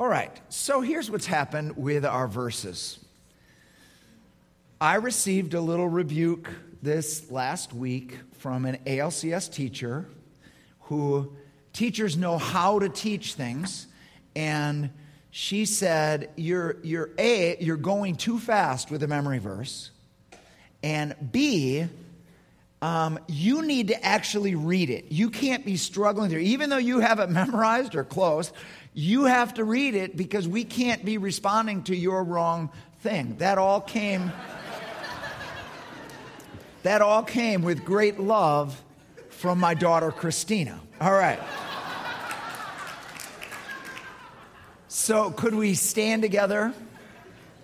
All right, so here's what's happened with our verses. I received a little rebuke this last week from an ALCS teacher who teachers know how to teach things and she said you're, you're a you're going too fast with a memory verse and b um, you need to actually read it you can't be struggling through even though you have it memorized or close you have to read it because we can't be responding to your wrong thing that all came that all came with great love from my daughter Christina. All right. So, could we stand together?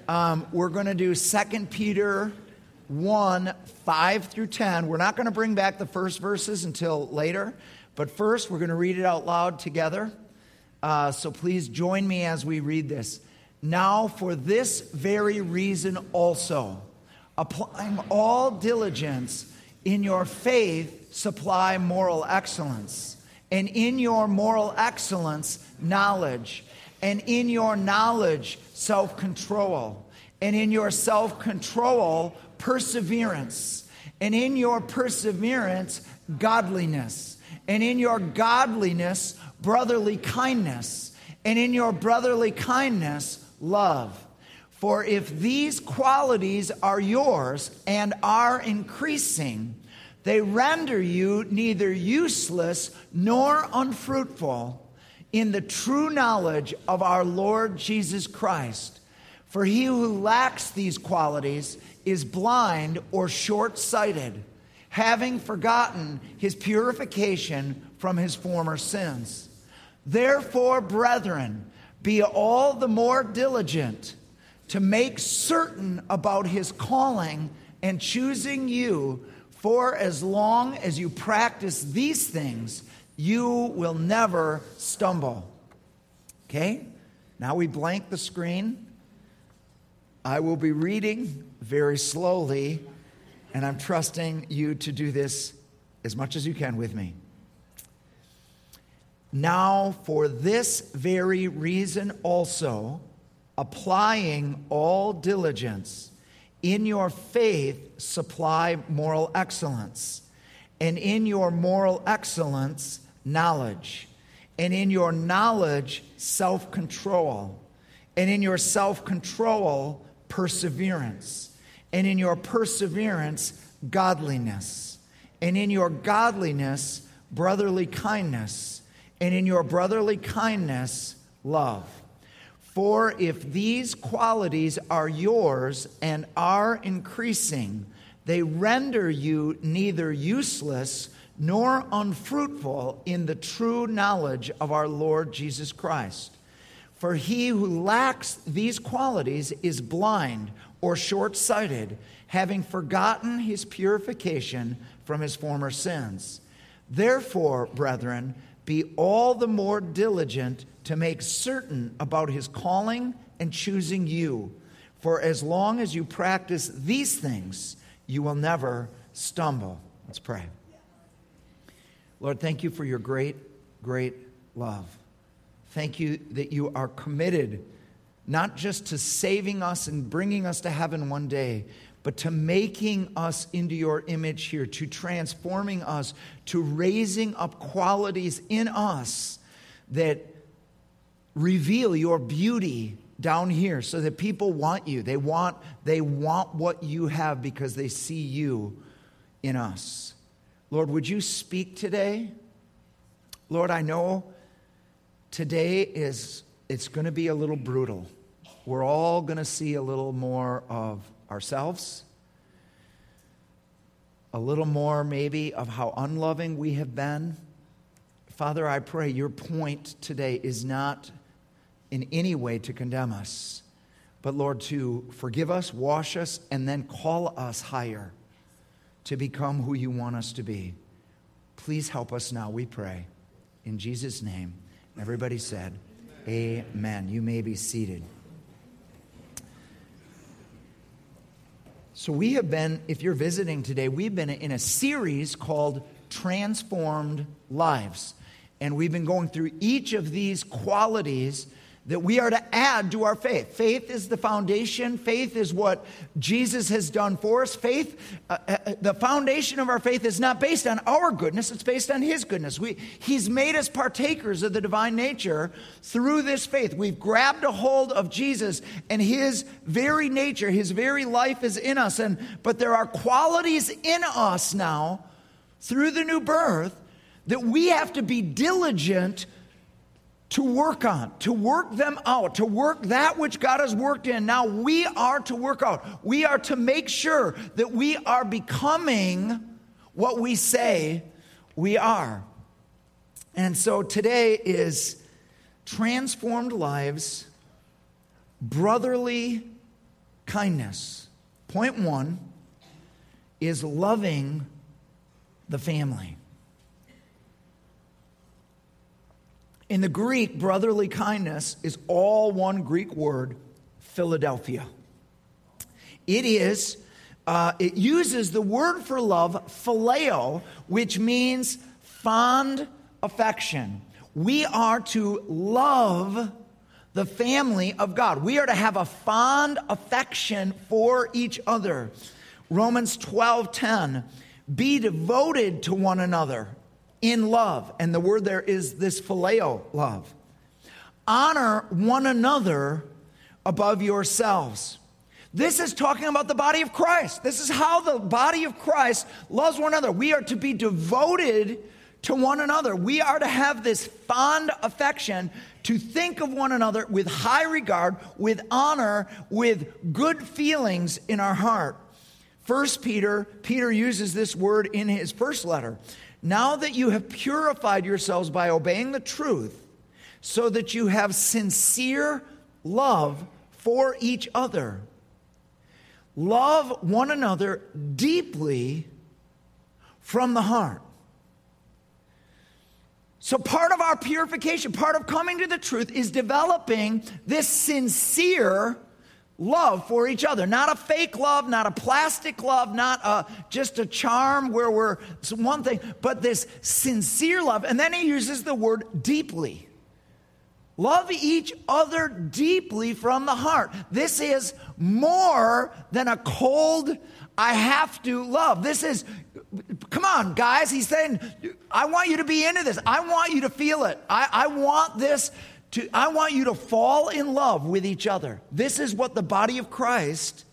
Um, we're going to do Second Peter 1 5 through 10. We're not going to bring back the first verses until later, but first we're going to read it out loud together. Uh, so, please join me as we read this. Now, for this very reason also applying all diligence in your faith, supply moral excellence. And in your moral excellence, knowledge. And in your knowledge, self control. And in your self control, perseverance. And in your perseverance, godliness. And in your godliness, brotherly kindness. And in your brotherly kindness, love. For if these qualities are yours and are increasing, they render you neither useless nor unfruitful in the true knowledge of our Lord Jesus Christ. For he who lacks these qualities is blind or short sighted, having forgotten his purification from his former sins. Therefore, brethren, be all the more diligent to make certain about his calling and choosing you, for as long as you practice these things, you will never stumble. Okay? Now we blank the screen. I will be reading very slowly, and I'm trusting you to do this as much as you can with me. Now, for this very reason also, applying all diligence. In your faith, supply moral excellence. And in your moral excellence, knowledge. And in your knowledge, self control. And in your self control, perseverance. And in your perseverance, godliness. And in your godliness, brotherly kindness. And in your brotherly kindness, love. For if these qualities are yours and are increasing, they render you neither useless nor unfruitful in the true knowledge of our Lord Jesus Christ. For he who lacks these qualities is blind or short sighted, having forgotten his purification from his former sins. Therefore, brethren, be all the more diligent to make certain about his calling and choosing you. For as long as you practice these things, you will never stumble. Let's pray. Lord, thank you for your great, great love. Thank you that you are committed not just to saving us and bringing us to heaven one day, but to making us into your image here, to transforming us, to raising up qualities in us that reveal your beauty down here so that people want you. They want, they want what you have because they see you in us. Lord, would you speak today? Lord, I know today is it's going to be a little brutal. We're all going to see a little more of ourselves, a little more maybe of how unloving we have been. Father, I pray your point today is not in any way to condemn us, but Lord, to forgive us, wash us, and then call us higher to become who you want us to be. Please help us now, we pray. In Jesus' name. Everybody said, Amen. Amen. You may be seated. So, we have been, if you're visiting today, we've been in a series called Transformed Lives. And we've been going through each of these qualities that we are to add to our faith. Faith is the foundation. Faith is what Jesus has done for us. Faith, uh, uh, uh, the foundation of our faith is not based on our goodness, it's based on His goodness. We, he's made us partakers of the divine nature through this faith. We've grabbed a hold of Jesus and His very nature, His very life is in us. And, but there are qualities in us now through the new birth that we have to be diligent to work on, to work them out, to work that which God has worked in. Now we are to work out. We are to make sure that we are becoming what we say we are. And so today is transformed lives, brotherly kindness. Point one is loving the family. In the Greek, brotherly kindness is all one Greek word, Philadelphia. It is, uh, it uses the word for love, phileo, which means fond affection. We are to love the family of God. We are to have a fond affection for each other. Romans 12 10, be devoted to one another in love. And the word there is this phileo love. Honor one another above yourselves. This is talking about the body of Christ. This is how the body of Christ loves one another. We are to be devoted to one another. We are to have this fond affection to think of one another with high regard, with honor, with good feelings in our heart. First Peter, Peter uses this word in his first letter. Now that you have purified yourselves by obeying the truth, so that you have sincere love for each other, love one another deeply from the heart. So, part of our purification, part of coming to the truth, is developing this sincere love for each other. Not a fake love, not a plastic love, not a, just a charm where we're one thing, but this sincere love. And then he uses the word deeply. Love each other deeply from the heart. This is more than a cold, I have to love. This is, come on, guys. He's saying, I want you to be into this. I want you to feel it. I, I want this to, I want you to fall in love with each other. This is what the body of Christ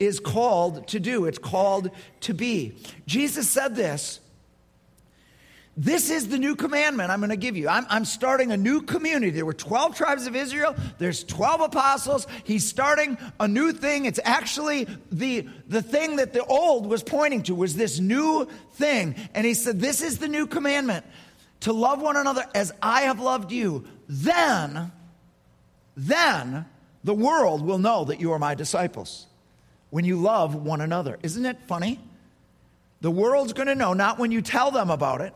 is called to do. It's called to be. Jesus said this. This is the new commandment I'm going to give you. I'm, I'm, starting a new community. There were 12 tribes of Israel. There's 12 apostles. He's starting a new thing. It's actually the, the thing that the old was pointing to was this new thing. And he said, this is the new commandment to love one another as I have loved you then, then the world will know that you are my disciples when you love one another. Isn't it funny? The world's going to know not when you tell them about it.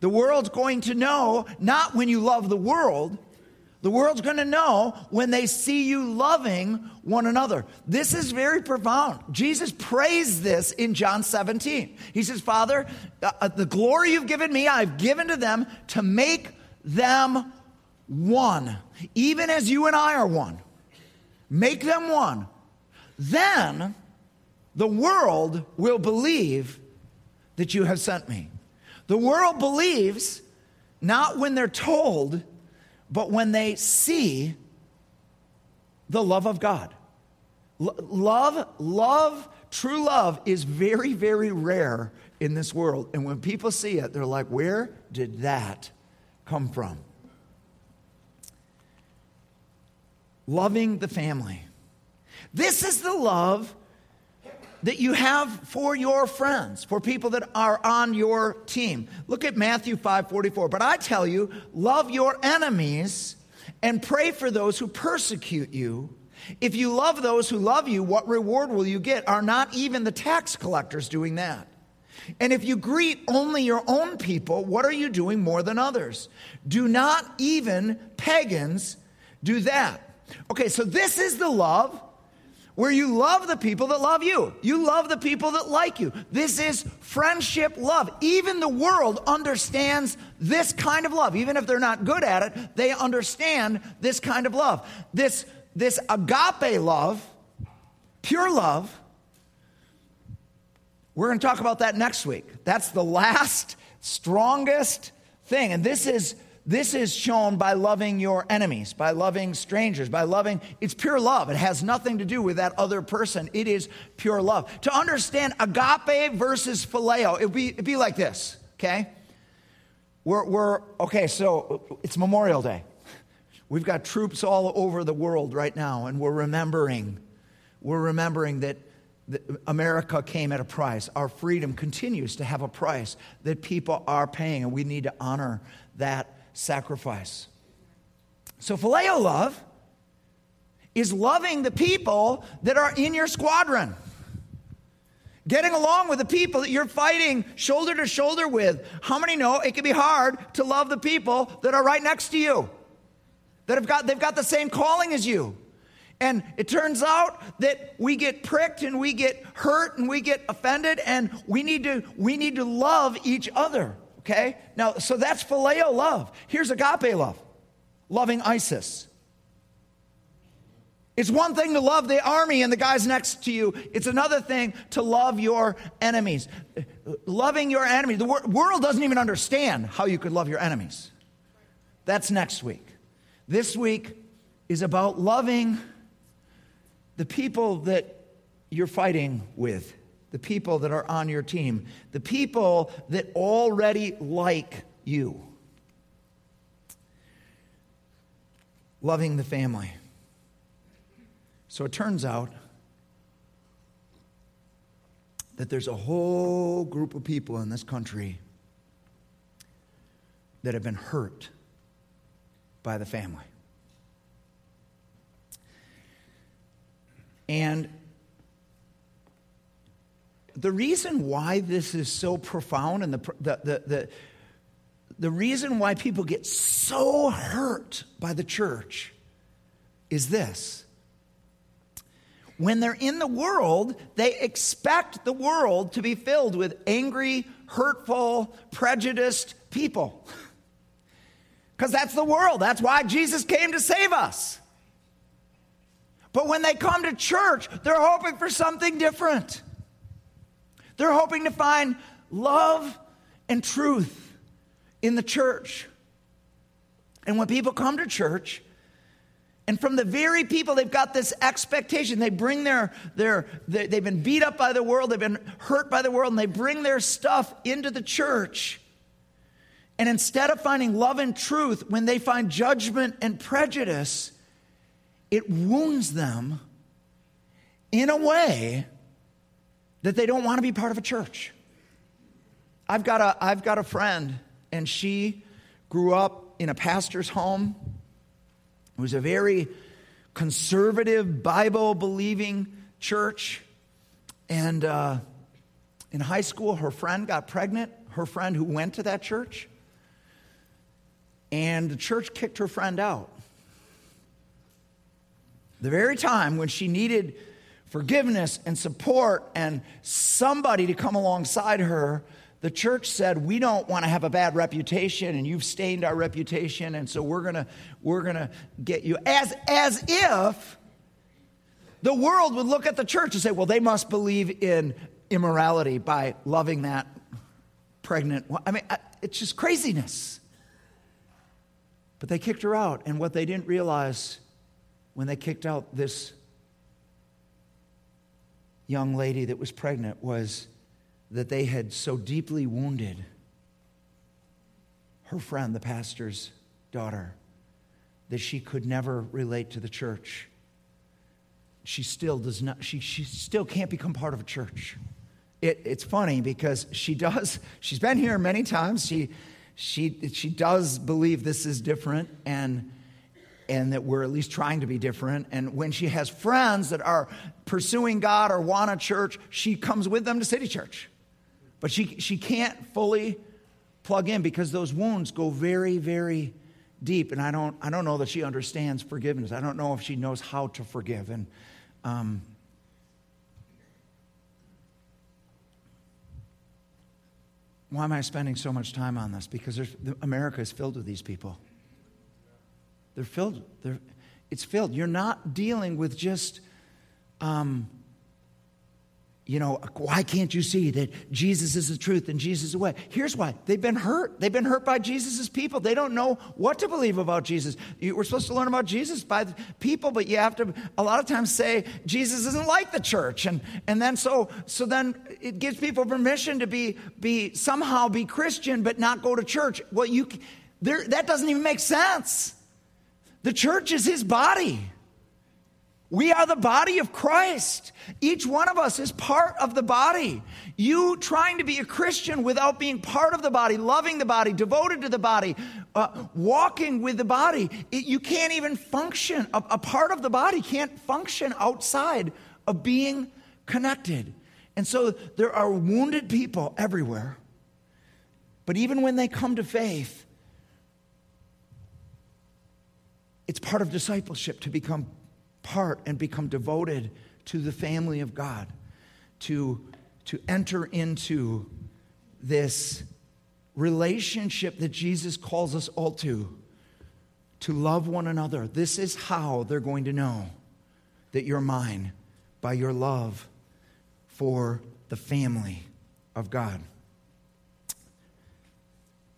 The world's going to know not when you love the world. The world's going to know when they see you loving one another. This is very profound. Jesus prays this in John 17. He says, Father, uh, uh the glory you've given me, I've given to them to make them one, even as you and I are one. Make them one. Then the world will believe that you have sent me. The world believes not when they're told, but when they see the love of God. L- love, love, true love is very, very rare in this world. And when people see it, they're like, where did that come from? Loving the family. This is the love that you have for your friends, for people that are on your team. Look at Matthew 5:44. But I tell you, love your enemies and pray for those who persecute you. If you love those who love you, what reward will you get? Are not even the tax collectors doing that? And if you greet only your own people, what are you doing more than others? Do not even pagans do that. Okay, so this is the love where you love the people that love you. You love the people that like you. This is friendship love. Even the world understands this kind of love. Even if they're not good at it, they understand this kind of love. This, this agape love, pure love, we're going to talk about that next week. That's the last, strongest thing. And this is this is shown by loving your enemies, by loving strangers, by loving, it's pure love. It has nothing to do with that other person. It is pure love. To understand agape versus phileo, it'd be, it'd be like this, okay? We're, we're, okay, so it's Memorial Day. We've got troops all over the world right now, and we're remembering, we're remembering that America came at a price. Our freedom continues to have a price that people are paying, and we need to honor that sacrifice. So, phileo love is loving the people that are in your squadron. Getting along with the people that you're fighting shoulder to shoulder with. How many know it can be hard to love the people that are right next to you? That have got they've got the same calling as you. And it turns out that we get pricked and we get hurt and we get offended and we need to we need to love each other. Okay? Now, so that's phileo love. Here's agape love loving ISIS. It's one thing to love the army and the guys next to you. It's another thing to love your enemies. Loving your enemies. The wor- world doesn't even understand how you could love your enemies. That's next week. This week is about loving the people that you're fighting with the people that are on your team, the people that already like you. Loving the family. So it turns out that there's a whole group of people in this country that have been hurt by the family. And the reason why this is so profound and the, the, the, the, the reason why people get so hurt by the church is this. When they're in the world, they expect the world to be filled with angry, hurtful, prejudiced people. Because that's the world. That's why Jesus came to save us. But when they come to church, they're hoping for something different. They're hoping to find love and truth in the church. And when people come to church, and from the very people, they've got this expectation. They bring their, their, they, they've been beat up by the world, they've been hurt by the world, and they bring their stuff into the church. And instead of finding love and truth, when they find judgment and prejudice, it wounds them in a way that they don't want to be part of a church. I've got a, I've got a friend, and she grew up in a pastor's home. It was a very conservative, Bible believing church. And uh, in high school, her friend got pregnant, her friend who went to that church. And the church kicked her friend out. The very time when she needed forgiveness and support and somebody to come alongside her, the church said, We don't want to have a bad reputation, and you've stained our reputation, and so we're gonna, we're gonna get you. As, as if the world would look at the church and say, Well, they must believe in immorality by loving that pregnant. I mean, it's just craziness. But they kicked her out, and what they didn't realize when they kicked out this young lady that was pregnant was that they had so deeply wounded her friend, the pastor's daughter, that she could never relate to the church. She still does not, she, she still can't become part of a church. It, it's funny because she does, she's been here many times. She, she, she does believe this is different and and that we're at least trying to be different. And when she has friends that are pursuing God or want a church, she comes with them to City Church. But she, she can't fully plug in because those wounds go very, very deep. And I don't, I don't know that she understands forgiveness. I don't know if she knows how to forgive. And um, why am I spending so much time on this? Because America is filled with these people. They're filled. They're, it's filled. You're not dealing with just um, you know, why can't you see that Jesus is the truth and Jesus is the way? Here's why. They've been hurt. They've been hurt by Jesus' people. They don't know what to believe about Jesus. We're supposed to learn about Jesus by people, but you have to a lot of times say Jesus isn't like the church. And and then so so then it gives people permission to be be somehow be Christian but not go to church. Well, you there that doesn't even make sense. The church is his body. We are the body of Christ. Each one of us is part of the body. You trying to be a Christian without being part of the body, loving the body, devoted to the body, uh, walking with the body, it, you can't even function. A, a part of the body can't function outside of being connected. And so there are wounded people everywhere. But even when they come to faith, it's part of discipleship to become part and become devoted to the family of God, to, to enter into this relationship that Jesus calls us all to, to love one another. This is how they're going to know that you're mine by your love for the family of God.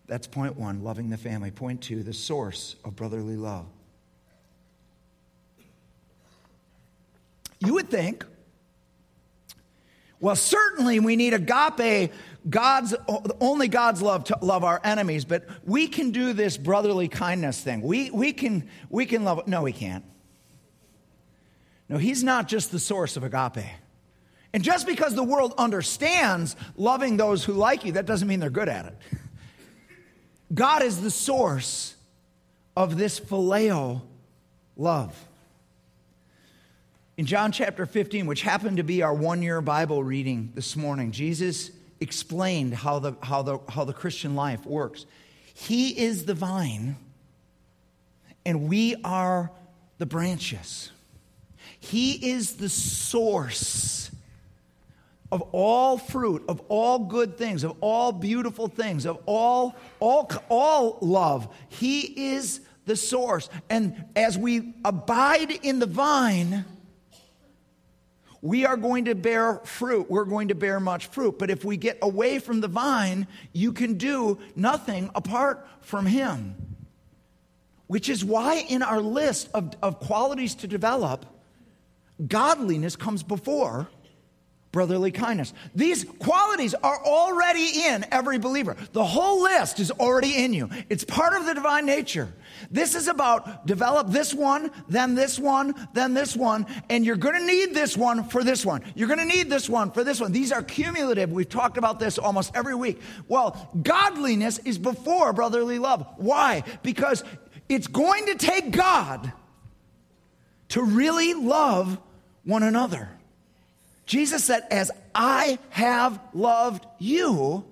That's point one, loving the family. Point two, the source of brotherly love. You would think, well, certainly we need agape, God's only God's love to love our enemies, but we can do this brotherly kindness thing. We, we, can, we can love. No, we can't. No, He's not just the source of agape. And just because the world understands loving those who like you, that doesn't mean they're good at it. God is the source of this phileo love. In John chapter 15, which happened to be our one year Bible reading this morning, Jesus explained how the, how, the, how the Christian life works. He is the vine, and we are the branches. He is the source of all fruit, of all good things, of all beautiful things, of all, all, all love. He is the source. And as we abide in the vine, we are going to bear fruit. We're going to bear much fruit. But if we get away from the vine, you can do nothing apart from Him. Which is why, in our list of, of qualities to develop, godliness comes before brotherly kindness. These qualities are already in every believer. The whole list is already in you. It's part of the divine nature. This is about develop this one, then this one, then this one, and you're going to need this one for this one. You're going to need this one for this one. These are cumulative. We've talked about this almost every week. Well, godliness is before brotherly love. Why? Because it's going to take God to really love one another. Jesus said, As I have loved you,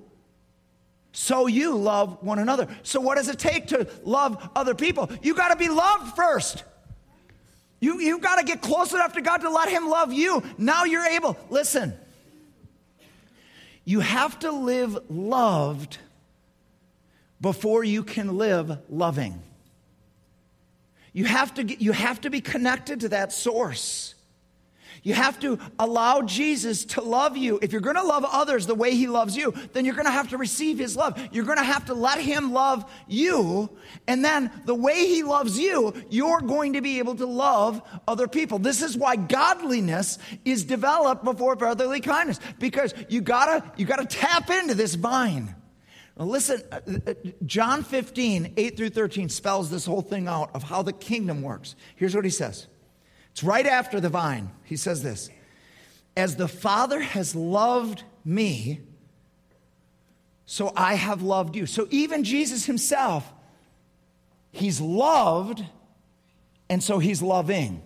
so you love one another. So, what does it take to love other people? You got to be loved first. You, you got to get close enough to God to let Him love you. Now you're able. Listen, you have to live loved before you can live loving. You have to, get, you have to be connected to that source. You have to allow Jesus to love you. If you're going to love others the way he loves you, then you're going to have to receive his love. You're going to have to let him love you. And then the way he loves you, you're going to be able to love other people. This is why godliness is developed before brotherly kindness because you got to you got to tap into this vine. Listen, uh, uh, John 15, 8 through 13 spells this whole thing out of how the kingdom works. Here's what he says. It's right after the vine. He says this As the Father has loved me, so I have loved you. So even Jesus himself, he's loved, and so he's loving.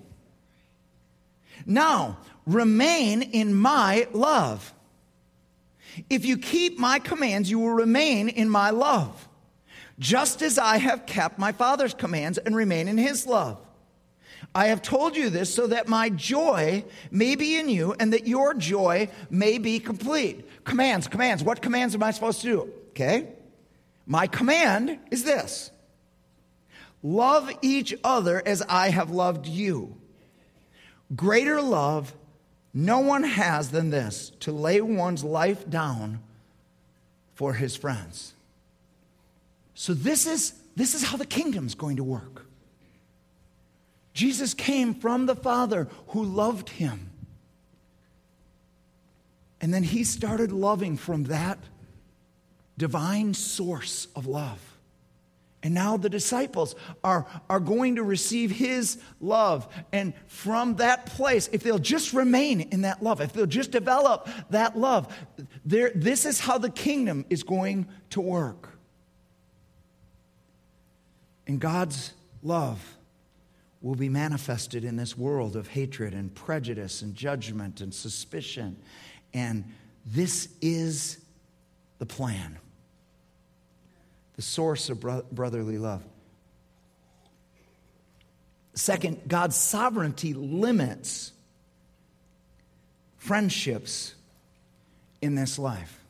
Now, remain in my love. If you keep my commands, you will remain in my love, just as I have kept my Father's commands and remain in his love. I have told you this so that my joy may be in you and that your joy may be complete. Commands, commands. What commands am I supposed to do? okay? My command is this love each other as I have loved you. Greater love no one has than this to lay one's life down for his friends. So, this is, this is how the kingdom's going to work. Jesus came from the Father who loved him. And then he started loving from that divine source of love. And now the disciples are, are going to receive his love. And from that place, if they'll just remain in that love, if they'll just develop that love, this is how the kingdom is going to work. And God's love will be manifested in this world of hatred and prejudice and judgment and suspicion. And this is the plan the source of brotherly love. Second, God's sovereignty limits friendships in this life.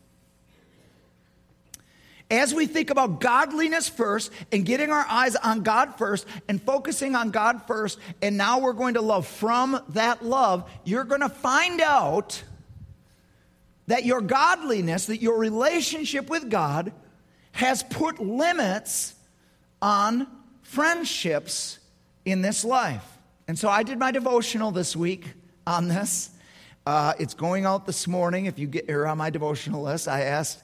As we think about godliness first and getting our eyes on God first and focusing on God first, and now we're going to love from that love, you're going to find out that your godliness, that your relationship with God, has put limits on friendships in this life. And so I did my devotional this week on this. Uh, it's going out this morning. If you get here on my devotional list, I asked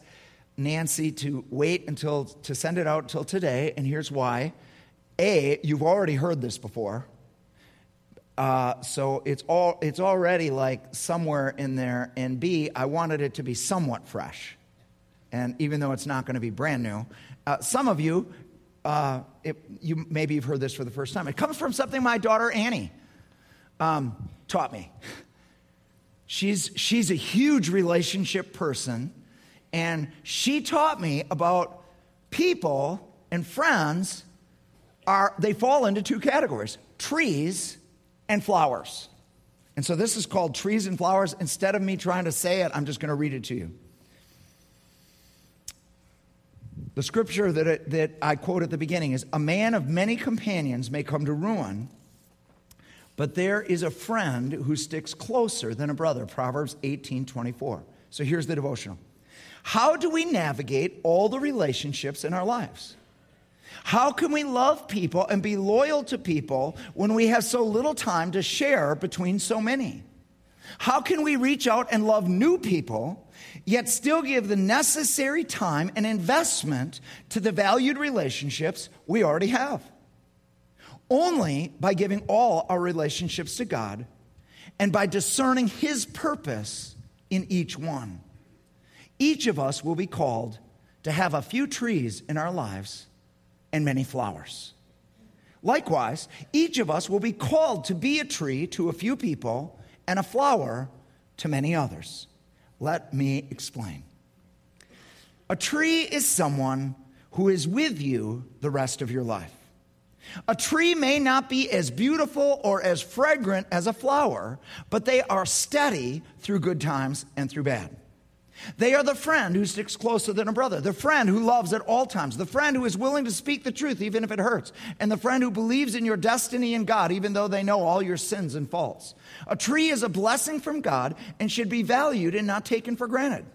Nancy to wait until to send it out until today, and here's why. A, you've already heard this before. Uh, so it's all it's already like somewhere in there. And B, I wanted it to be somewhat fresh and even though it's not going to be brand new, uh, some of you, uh, it, you maybe you've heard this for the first time. It comes from something my daughter Annie um, taught me. She's she's a huge relationship person, and she taught me about people and friends are they fall into two categories: trees and flowers. And so this is called trees and flowers. Instead of me trying to say it, I'm just going to read it to you. The scripture that, it, that I quote at the beginning is A man of many companions may come to ruin, but there is a friend who sticks closer than a brother. Proverbs 18 24. So here's the devotional. How do we navigate all the relationships in our lives? How can we love people and be loyal to people when we have so little time to share between so many? How can we reach out and love new people yet still give the necessary time and investment to the valued relationships we already have. Only by giving all our relationships to God and by discerning His purpose in each one. Each of us will be called to have a few trees in our lives and many flowers. Likewise, each of us will be called to be a tree to a few people and a flower to many others. Let me explain. A tree is someone who is with you the rest of your life. A tree may not be as beautiful or as fragrant as a flower, but they are steady through good times and through bad. They are the friend who sticks closer than a brother, the friend who loves at all times, the friend who is willing to speak the truth even if it hurts, and the friend who believes in your destiny in God even though they know all your sins and faults. A tree is a blessing from God and should be valued and not taken for granted.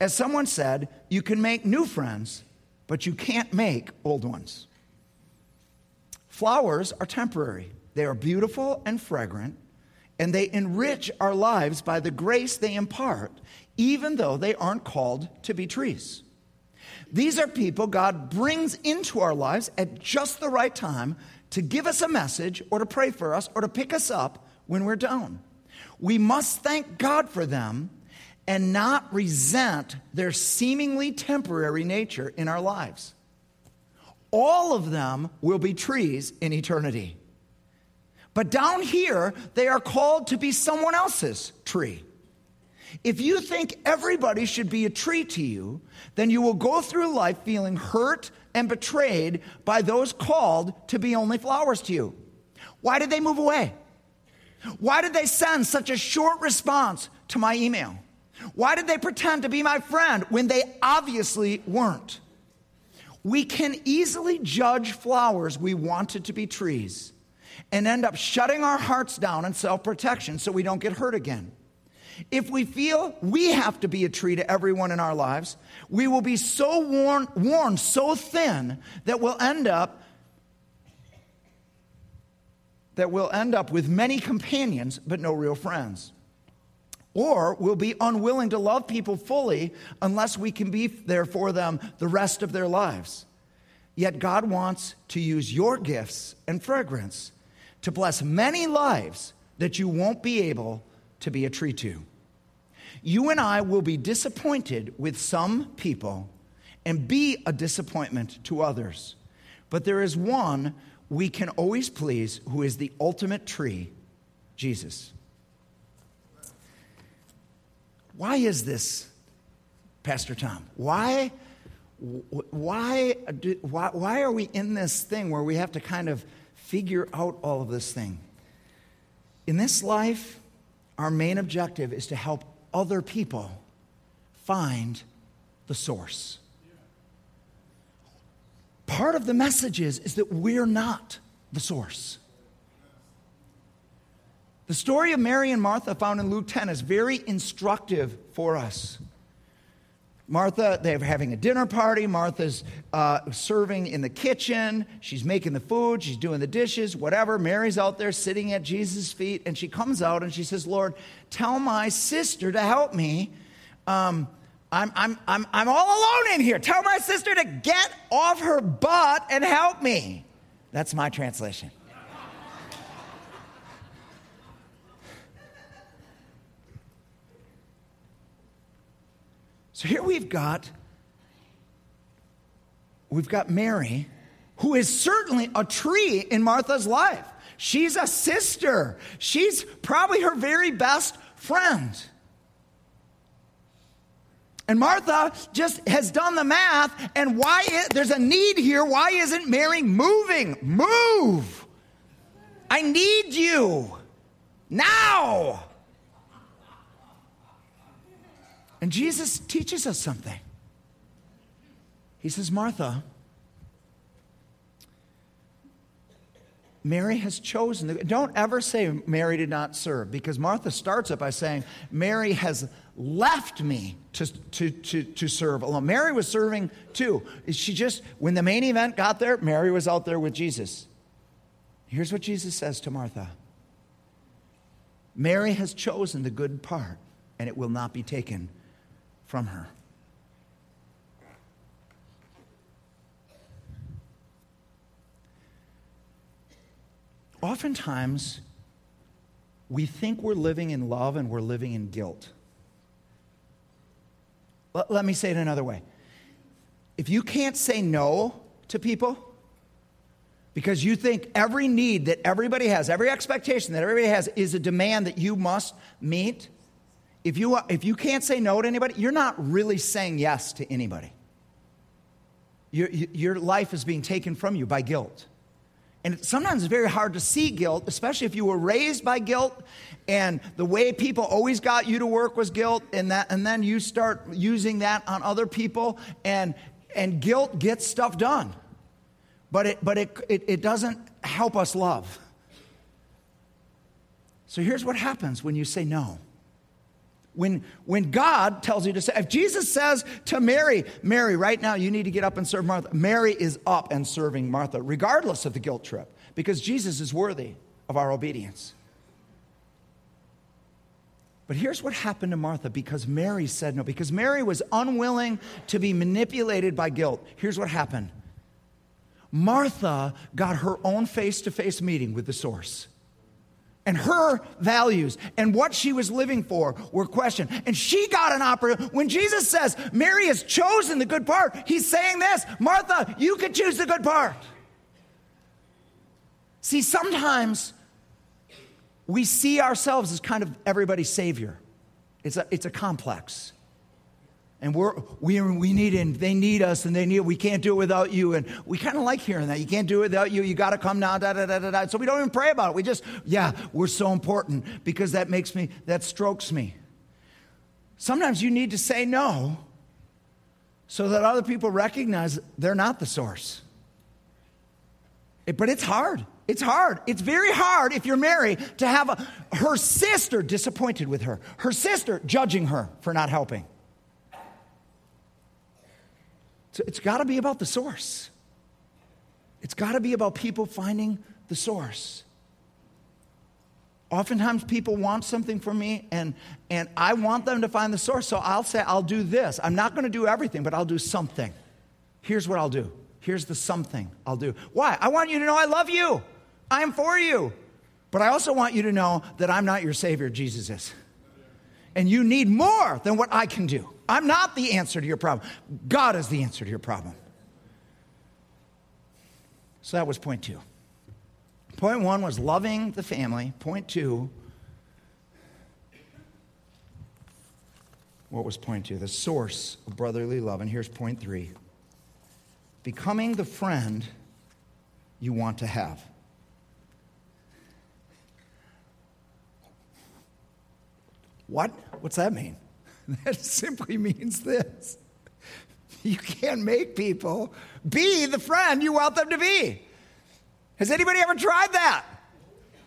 As someone said, you can make new friends, but you can't make old ones. Flowers are temporary, they are beautiful and fragrant, and they enrich our lives by the grace they impart even though they aren't called to be trees. These are people God brings into our lives at just the right time to give us a message or to pray for us or to pick us up when we're down. We must thank God for them and not resent their seemingly temporary nature in our lives. All of them will be trees in eternity. But down here, they are called to be someone else's tree. If you think everybody should be a tree to you, then you will go through life feeling hurt and betrayed by those called to be only flowers to you. Why did they move away? Why did they send such a short response to my email? Why did they pretend to be my friend when they obviously weren't? We can easily judge flowers we wanted to be trees and end up shutting our hearts down in self protection so we don't get hurt again. If we feel we have to be a tree to everyone in our lives, we will be so worn, worn so thin that we'll end up that we'll end up with many companions but no real friends. Or we'll be unwilling to love people fully unless we can be there for them the rest of their lives. Yet God wants to use your gifts and fragrance to bless many lives that you won't be able to be a tree to. You and I will be disappointed with some people and be a disappointment to others. But there is one we can always please, who is the ultimate tree, Jesus. Why is this, Pastor Tom? Why, why, why, why are we in this thing where we have to kind of figure out all of this thing? In this life, our main objective is to help other people find the source part of the message is, is that we're not the source. The story of Mary and Martha found in Luke 10 is very instructive for us. Martha, they're having a dinner party. Martha's uh, serving in the kitchen. She's making the food. She's doing the dishes, whatever. Mary's out there sitting at Jesus' feet, and she comes out and she says, Lord, tell my sister to help me. Um, I'm, I'm, I'm, I'm all alone in here. Tell my sister to get off her butt and help me. That's my translation. So here we've got we've got Mary who is certainly a tree in Martha's life. She's a sister. She's probably her very best friend. And Martha just has done the math, and why is, there's a need here. Why isn't Mary moving? Move! I need you now. And Jesus teaches us something. He says, Martha, Mary has chosen. The, don't ever say Mary did not serve, because Martha starts it by saying, Mary has left me to, to, to, to serve alone. Mary was serving too. She just, when the main event got there, Mary was out there with Jesus. Here's what Jesus says to Martha Mary has chosen the good part, and it will not be taken from her. Oftentimes, we think we're living in love and we're living in guilt. Let me say it another way. If you can't say no to people because you think every need that everybody has, every expectation that everybody has is a demand that you must meet, if you, uh, if you can't say no to anybody, you're not really saying yes to anybody. Your, your life is being taken from you by guilt. And sometimes it's very hard to see guilt, especially if you were raised by guilt and the way people always got you to work was guilt, and, that, and then you start using that on other people, and, and guilt gets stuff done. But, it, but it, it, it doesn't help us love. So here's what happens when you say no. When, when God tells you to say, if Jesus says to Mary, Mary, right now you need to get up and serve Martha, Mary is up and serving Martha, regardless of the guilt trip, because Jesus is worthy of our obedience. But here's what happened to Martha because Mary said no, because Mary was unwilling to be manipulated by guilt. Here's what happened Martha got her own face to face meeting with the source and her values and what she was living for were questioned. And she got an opportunity. When Jesus says Mary has chosen the good part, he's saying this Martha, you could choose the good part. See, sometimes we see ourselves as kind of everybody's savior, it's a, it's a complex. And we're, we, we need and they need us and they need, we can't do it without you. And we kind of like hearing that. You can't do it without you. You got to come now, da, da, da, da, da. So we don't even pray about it. We just, yeah, we're so important because that makes me, that strokes me. Sometimes you need to say no so that other people recognize they're not the source. It, but it's hard. It's hard. It's very hard if you're married to have a, her sister disappointed with her, her sister judging her for not helping. So it's got to be about the source. It's got to be about people finding the source. Oftentimes, people want something from me, and, and I want them to find the source. So I'll say, I'll do this. I'm not going to do everything, but I'll do something. Here's what I'll do. Here's the something I'll do. Why? I want you to know I love you. I'm for you. But I also want you to know that I'm not your Savior, Jesus is. And you need more than what I can do. I'm not the answer to your problem. God is the answer to your problem. So that was point two. Point one was loving the family. Point two, what was point two? The source of brotherly love. And here's point three becoming the friend you want to have. What? What's that mean? That simply means this you can't make people be the friend you want them to be. Has anybody ever tried that?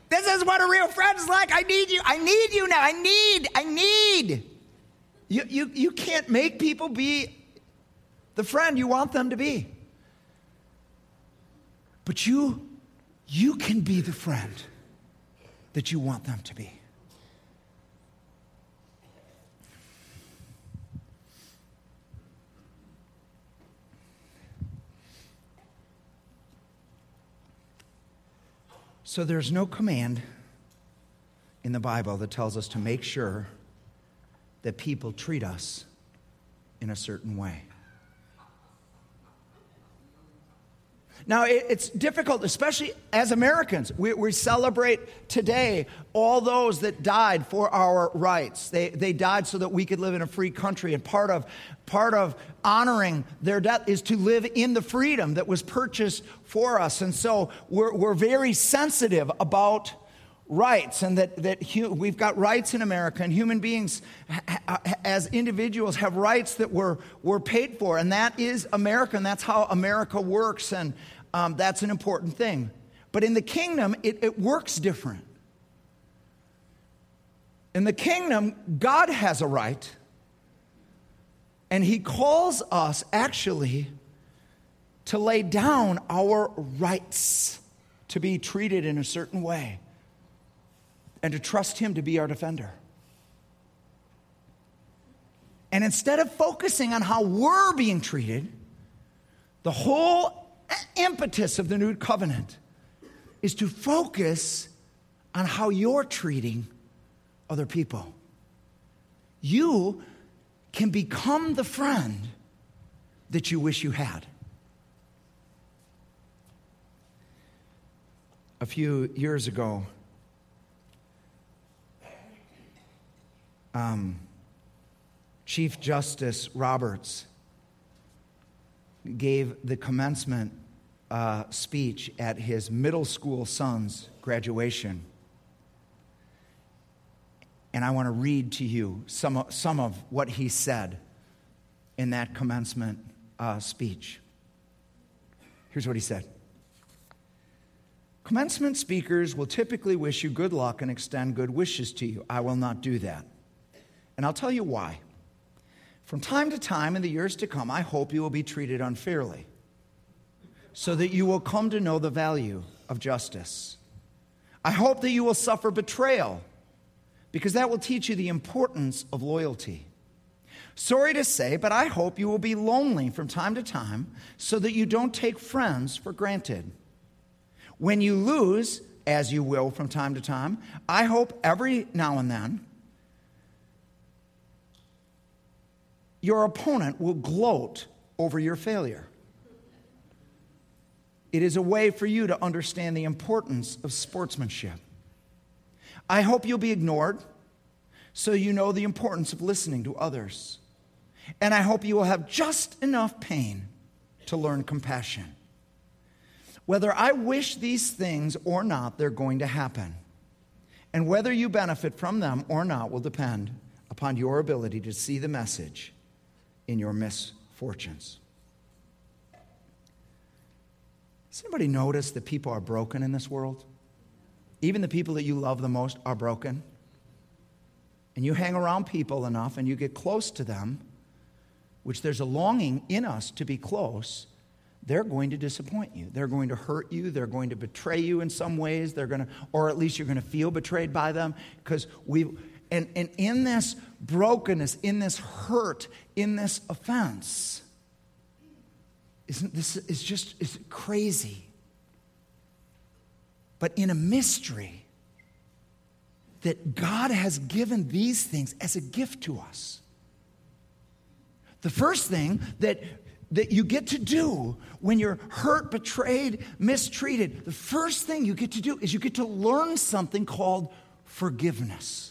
This is what a real friend is like. I need you. I need you now. I need, I need. You, you, you can't make people be the friend you want them to be. But you, you can be the friend that you want them to be. So there's no command in the Bible that tells us to make sure that people treat us in a certain way. Now, it's difficult, especially as Americans. We, we, celebrate today all those that died for our rights. They, they died so that we could live in a free country. And part of, part of honoring their death is to live in the freedom that was purchased for us. And so we're, we're very sensitive about rights and that, that hu- we've got rights in America and human beings ha- as individuals have rights that were, were paid for. And that is America and that's how America works. And um, that's an important thing. But in the kingdom, it, it works different. In the kingdom, God has a right. And he calls us actually to lay down our rights to be treated in a certain way and to trust Him to be our defender. And instead of focusing on how we're being treated, the whole impetus of the new covenant is to focus on how you're treating other people. You can become the friend that you wish you had. A few years ago, um, Chief Justice Roberts gave the commencement uh, speech at his middle school son's graduation. And I want to read to you some of, some of what he said in that commencement uh, speech. Here's what he said Commencement speakers will typically wish you good luck and extend good wishes to you. I will not do that. And I'll tell you why. From time to time in the years to come, I hope you will be treated unfairly so that you will come to know the value of justice. I hope that you will suffer betrayal because that will teach you the importance of loyalty. Sorry to say, but I hope you will be lonely from time to time so that you don't take friends for granted. When you lose, as you will from time to time, I hope every now and then your opponent will gloat over your failure. It is a way for you to understand the importance of sportsmanship. I hope you'll be ignored so you know the importance of listening to others. And I hope you will have just enough pain to learn compassion. Whether I wish these things or not, they're going to happen. And whether you benefit from them or not will depend upon your ability to see the message in your misfortunes. Does anybody notice that people are broken in this world? Even the people that you love the most are broken. And you hang around people enough and you get close to them, which there's a longing in us to be close, they're going to disappoint you. They're going to hurt you. They're going to betray you in some ways. They're going to, or at least you're going to feel betrayed by them because we, and, and in this brokenness, in this hurt, in this offense, isn't this is just is crazy. But in a mystery that God has given these things as a gift to us. The first thing that that you get to do when you're hurt, betrayed, mistreated, the first thing you get to do is you get to learn something called forgiveness.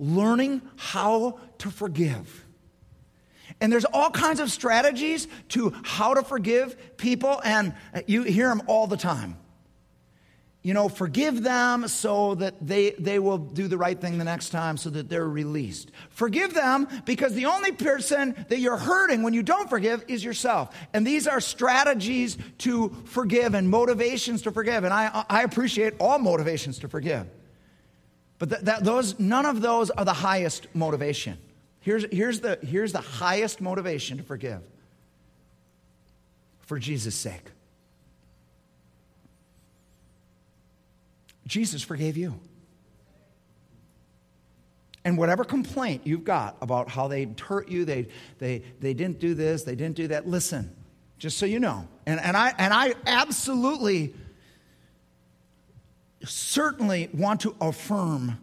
Learning how to forgive. And there's all kinds of strategies to how to forgive people, and you hear them all the time. You know, forgive them so that they, they will do the right thing the next time so that they're released. Forgive them because the only person that you're hurting when you don't forgive is yourself. And these are strategies to forgive and motivations to forgive. And I, I appreciate all motivations to forgive. But that, that, those, none of those are the highest motivation. Here's, here's, the, here's the highest motivation to forgive for Jesus' sake. Jesus forgave you. And whatever complaint you've got about how they hurt you, they, they, they didn't do this, they didn't do that, listen, just so you know. And, and, I, and I absolutely, certainly want to affirm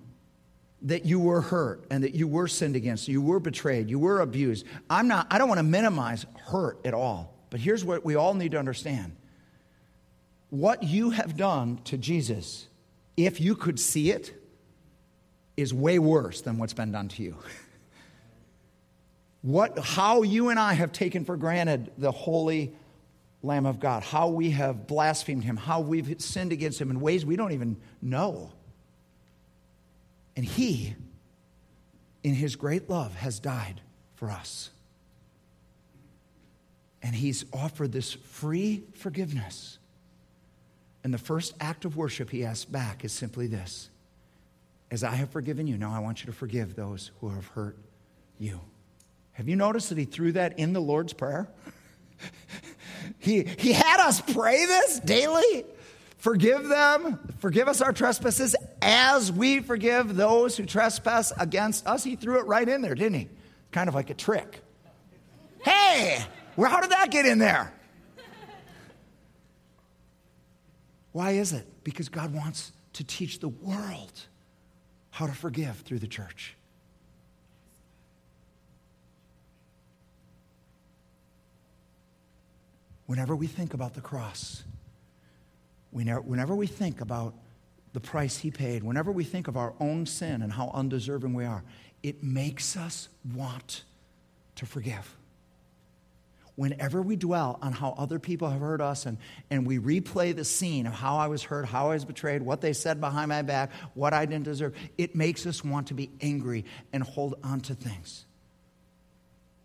that you were hurt and that you were sinned against, you were betrayed, you were abused. I'm not, I don't want to minimize hurt at all. But here's what we all need to understand what you have done to Jesus, if you could see it, is way worse than what's been done to you. What, how you and I have taken for granted the holy Lamb of God, how we have blasphemed him, how we've sinned against him in ways we don't even know. And He, in His great love, has died for us. And He's offered this free forgiveness. And the first act of worship He asks back is simply this As I have forgiven you, now I want you to forgive those who have hurt you. Have you noticed that He threw that in the Lord's Prayer? he, he had us pray this daily. Forgive them, forgive us our trespasses as we forgive those who trespass against us. He threw it right in there, didn't he? Kind of like a trick. Hey, well, how did that get in there? Why is it? Because God wants to teach the world how to forgive through the church. Whenever we think about the cross, Whenever we think about the price he paid, whenever we think of our own sin and how undeserving we are, it makes us want to forgive. Whenever we dwell on how other people have hurt us and, and we replay the scene of how I was hurt, how I was betrayed, what they said behind my back, what I didn't deserve, it makes us want to be angry and hold on to things.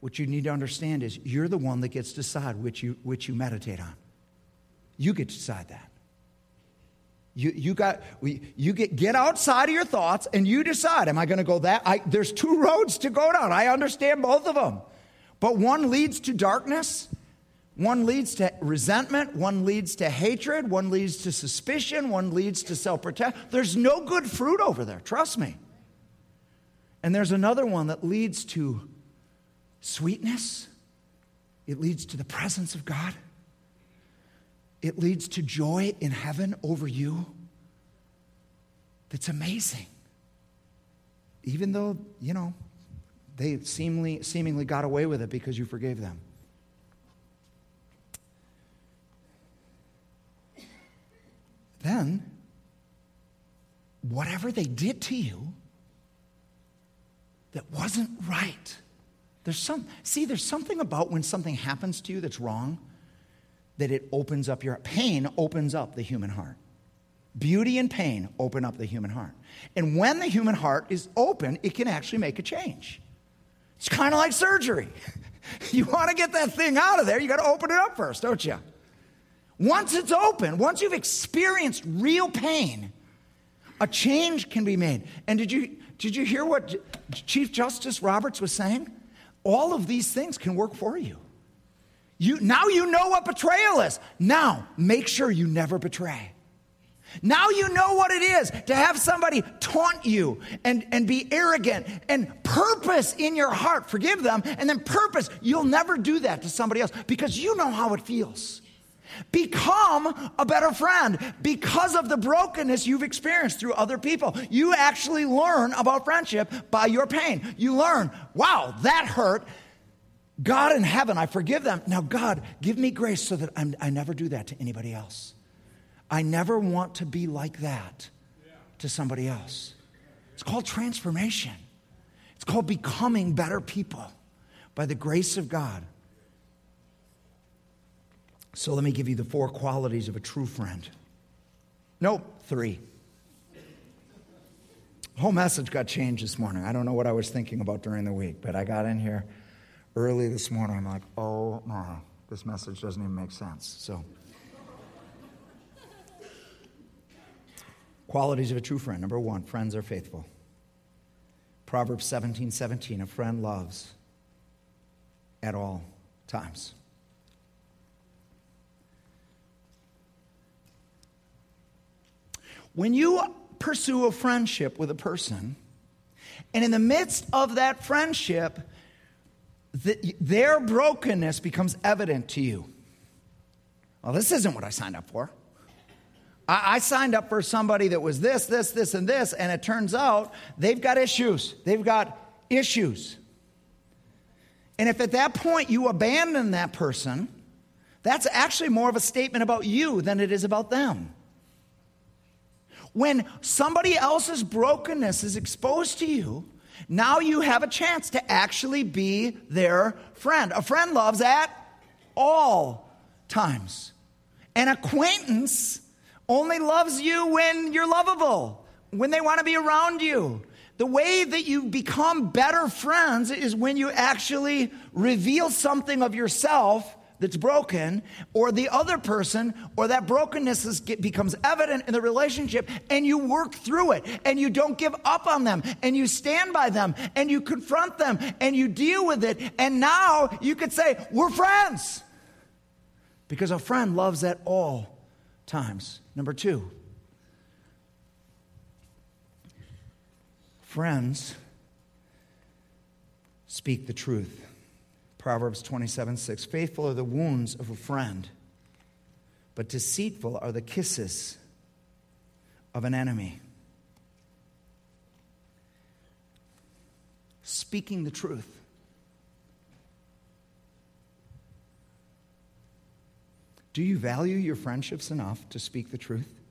What you need to understand is you're the one that gets to decide which you, which you meditate on. You get to decide that. You, you got you get get outside of your thoughts and you decide am i going to go that I, there's two roads to go down i understand both of them but one leads to darkness one leads to resentment one leads to hatred one leads to suspicion one leads to self-protection there's no good fruit over there trust me and there's another one that leads to sweetness it leads to the presence of god it leads to joy in heaven over you that's amazing. Even though, you know, they seemingly, seemingly got away with it because you forgave them. Then, whatever they did to you that wasn't right, there's some, see, there's something about when something happens to you that's wrong that it opens up your pain opens up the human heart. Beauty and pain open up the human heart. And when the human heart is open, it can actually make a change. It's kind of like surgery. you want to get that thing out of there, you got to open it up first, don't you? Once it's open, once you've experienced real pain, a change can be made. And did you, did you hear what Chief Justice Roberts was saying? All of these things can work for you. You, now you know what betrayal is. Now, make sure you never betray. Now you know what it is to have somebody taunt you and, and be arrogant and purpose in your heart, forgive them, and then purpose. You'll never do that to somebody else because you know how it feels. Become a better friend because of the brokenness you've experienced through other people. You actually learn about friendship by your pain. You learn, wow, that hurt. God in heaven, I forgive them. Now, God, give me grace so that I'm, i never do that to anybody else. I never want to be like that to somebody else. It's called transformation, it's called becoming better people by the grace of God. So let me give you the four qualities of a true friend. Nope, three. whole message got changed this morning. I don't know what I was thinking about during the week, but I got in here early this morning. I'm like, oh no, this message doesn't even make sense. So, qualities of a true friend. Number one, friends are faithful. Proverbs 17 17, a friend loves at all times. When you pursue a friendship with a person, and in the midst of that friendship, the, their brokenness becomes evident to you. Well, this isn't what I signed up for. I, I signed up for somebody that was this, this, this, and this, and it turns out they've got issues. They've got issues. And if at that point you abandon that person, that's actually more of a statement about you than it is about them. When somebody else's brokenness is exposed to you, now you have a chance to actually be their friend. A friend loves at all times. An acquaintance only loves you when you're lovable, when they want to be around you. The way that you become better friends is when you actually reveal something of yourself that's broken, or the other person, or that brokenness is, becomes evident in the relationship, and you work through it, and you don't give up on them, and you stand by them, and you confront them, and you deal with it, and now you could say, We're friends. Because a friend loves at all times. Number two, friends speak the truth. Proverbs 27 6. Faithful are the wounds of a friend, but deceitful are the kisses of an enemy. Speaking the truth. Do you value your friendships enough to speak the truth?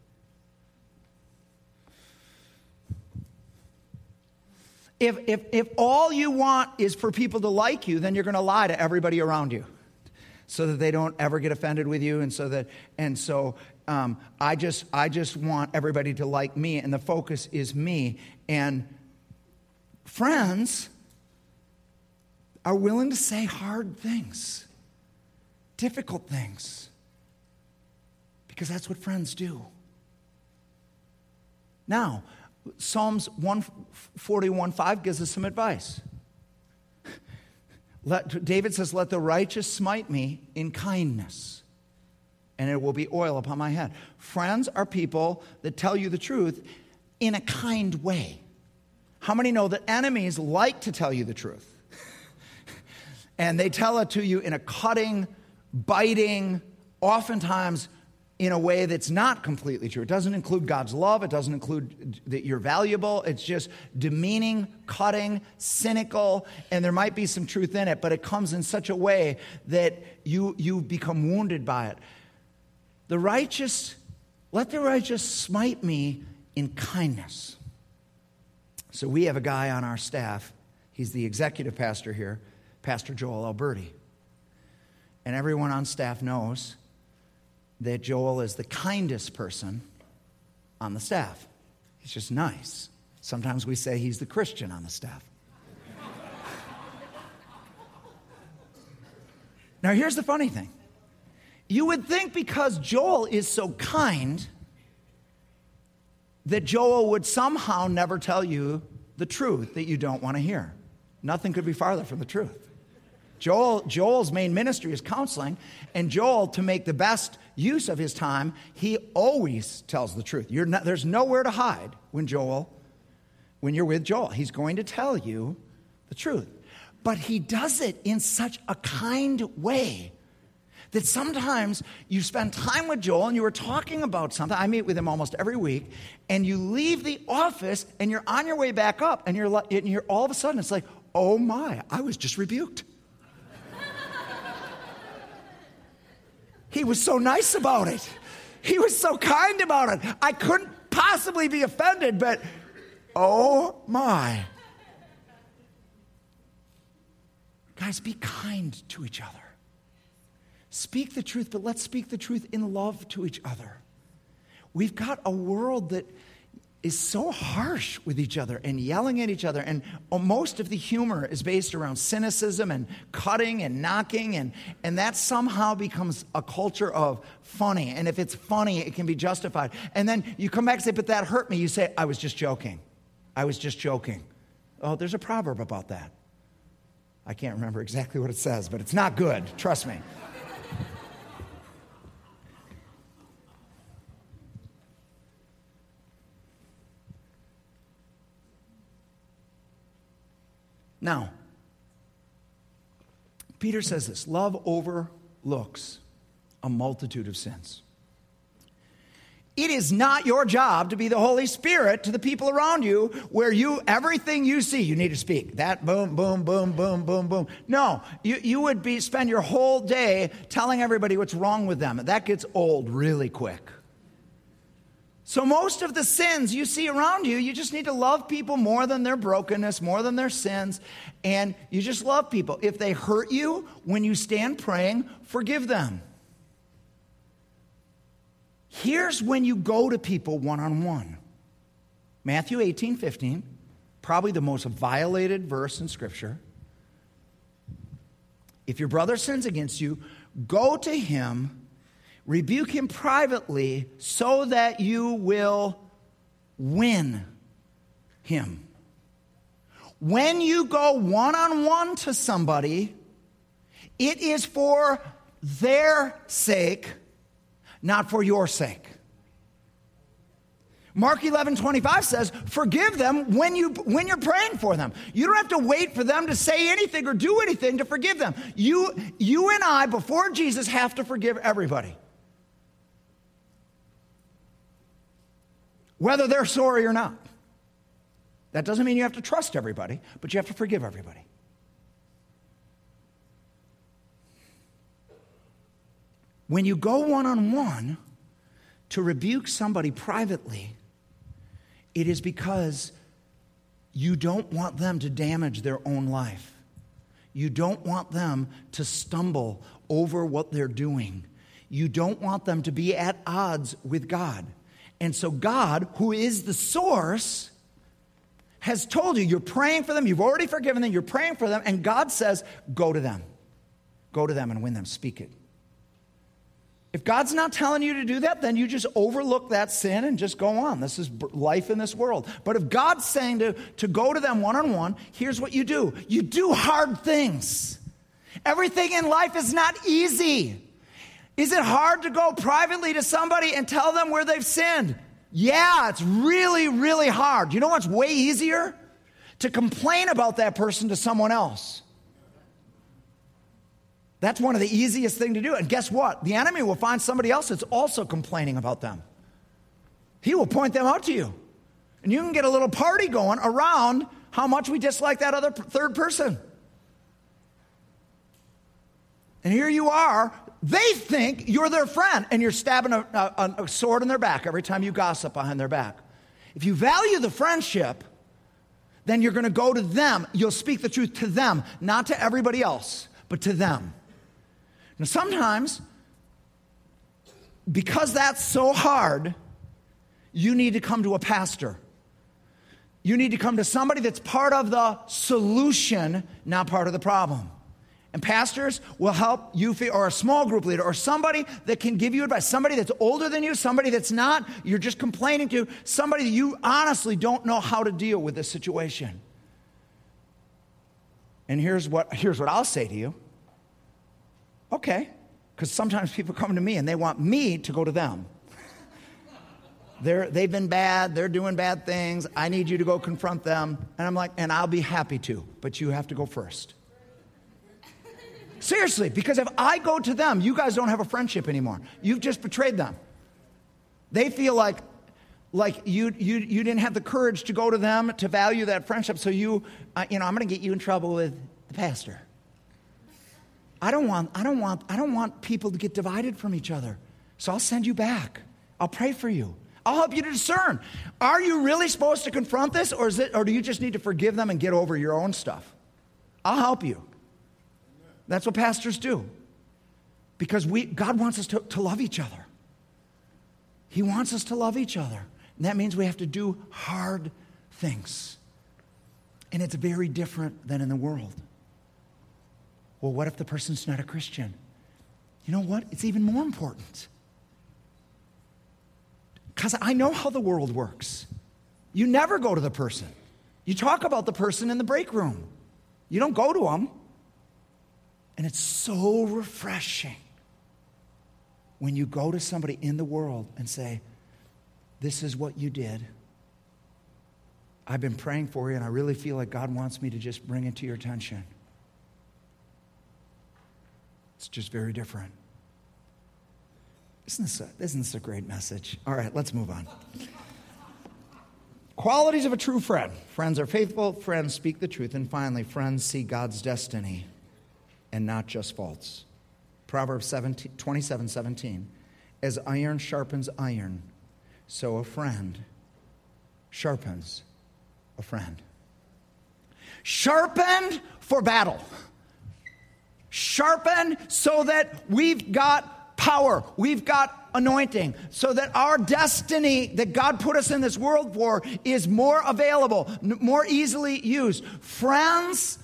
If, if, if all you want is for people to like you, then you're going to lie to everybody around you. So that they don't ever get offended with you and so that and so um, i just i just want everybody to like me and the focus is me. And friends are willing to say hard things difficult things because that's what friends do. Now Psalms 141 5 gives us some advice. Let, David says, Let the righteous smite me in kindness, and it will be oil upon my head. Friends are people that tell you the truth in a kind way. How many know that enemies like to tell you the truth? and they tell it to you in a cutting, biting, oftentimes in a way that's not completely true. It doesn't include God's love, it doesn't include that you're valuable. It's just demeaning, cutting, cynical, and there might be some truth in it, but it comes in such a way that you, you become wounded by it. The righteous, let the righteous smite me in kindness. So we have a guy on our staff, he's the executive pastor here, Pastor Joel Alberti. And everyone on staff knows that Joel is the kindest person on the staff. He's just nice. Sometimes we say he's the Christian on the staff. now, here's the funny thing you would think because Joel is so kind that Joel would somehow never tell you the truth that you don't want to hear. Nothing could be farther from the truth. Joel, Joel's main ministry is counseling, and Joel, to make the best use of his time, he always tells the truth. Not, there's nowhere to hide when Joel, when you're with Joel. He's going to tell you the truth. But he does it in such a kind way that sometimes you spend time with Joel and you were talking about something. I meet with him almost every week, and you leave the office and you're on your way back up, and you're, and you're all of a sudden, it's like, oh my, I was just rebuked. He was so nice about it. He was so kind about it. I couldn't possibly be offended, but oh my. Guys, be kind to each other. Speak the truth, but let's speak the truth in love to each other. We've got a world that is so harsh with each other and yelling at each other. And uh, most of the humor is based around cynicism and cutting and knocking. And, and that somehow becomes a culture of funny. And if it's funny, it can be justified. And then you come back and say, But that hurt me. You say, I was just joking. I was just joking. Oh, there's a proverb about that. I can't remember exactly what it says, but it's not good. Trust me. Now, Peter says this love overlooks a multitude of sins. It is not your job to be the Holy Spirit to the people around you where you, everything you see, you need to speak. That boom, boom, boom, boom, boom, boom. No, you, you would be, spend your whole day telling everybody what's wrong with them. That gets old really quick. So, most of the sins you see around you, you just need to love people more than their brokenness, more than their sins, and you just love people. If they hurt you when you stand praying, forgive them. Here's when you go to people one on one Matthew 18 15, probably the most violated verse in Scripture. If your brother sins against you, go to him Rebuke him privately so that you will win him. When you go one on one to somebody, it is for their sake, not for your sake. Mark 11, 25 says, forgive them when, you, when you're praying for them. You don't have to wait for them to say anything or do anything to forgive them. You, you and I, before Jesus, have to forgive everybody. Whether they're sorry or not. That doesn't mean you have to trust everybody, but you have to forgive everybody. When you go one on one to rebuke somebody privately, it is because you don't want them to damage their own life. You don't want them to stumble over what they're doing. You don't want them to be at odds with God. And so, God, who is the source, has told you you're praying for them, you've already forgiven them, you're praying for them, and God says, go to them. Go to them and win them. Speak it. If God's not telling you to do that, then you just overlook that sin and just go on. This is life in this world. But if God's saying to, to go to them one on one, here's what you do you do hard things. Everything in life is not easy. Is it hard to go privately to somebody and tell them where they've sinned? Yeah, it's really, really hard. You know what's way easier? To complain about that person to someone else. That's one of the easiest thing to do. And guess what? The enemy will find somebody else that's also complaining about them. He will point them out to you. And you can get a little party going around how much we dislike that other third person. And here you are they think you're their friend and you're stabbing a, a, a, sword in their back every time you gossip behind their back. If you value the friendship, then you're going to go to them. You'll speak the truth to them, not to everybody else, but to them. Now, sometimes, because that's so hard, you need to come to a pastor. You need to come to somebody that's part of the solution, not part of the problem. And pastors will help you, or a small group leader, or somebody that can give you advice, somebody that's older than you, somebody that's not, you're just complaining to, somebody that you honestly don't know how to deal with this situation. And here's what, here's what I'll say to you. Okay, because sometimes people come to me and they want me to go to them. They're, they've been bad, they're doing bad things. I need you to go confront them. And I'm like, and I'll be happy to, but you have to go first. Seriously, because if I go to them, you guys don't have a friendship anymore. You've just betrayed them. They feel like, like you, you, you didn't have the courage to go to them to value that friendship. So you, uh, you know, I'm going to get you in trouble with the pastor. I don't want, I don't want, I don't want people to get divided from each other. So I'll send you back. I'll pray for you. I'll help you to discern. Are you really supposed to confront this, or is it, or do you just need to forgive them and get over your own stuff? I'll help you. That's what pastors do. Because we, God wants us to, to love each other. He wants us to love each other. And that means we have to do hard things. And it's very different than in the world. Well, what if the person's not a Christian? You know what? It's even more important. Because I know how the world works. You never go to the person, you talk about the person in the break room. You don't go to them. And it's so refreshing when you go to somebody in the world and say, This is what you did. I've been praying for you, and I really feel like God wants me to just bring it to your attention. It's just very different. Isn't this a, isn't this a great message? All right, let's move on. Qualities of a true friend friends are faithful, friends speak the truth, and finally, friends see God's destiny and not just faults. Proverbs 17, 27 17. As iron sharpens iron, so a friend sharpens a friend. Sharpened for battle. Sharpened so that we've got power, we've got anointing, so that our destiny that God put us in this world for is more available, more easily used. Friends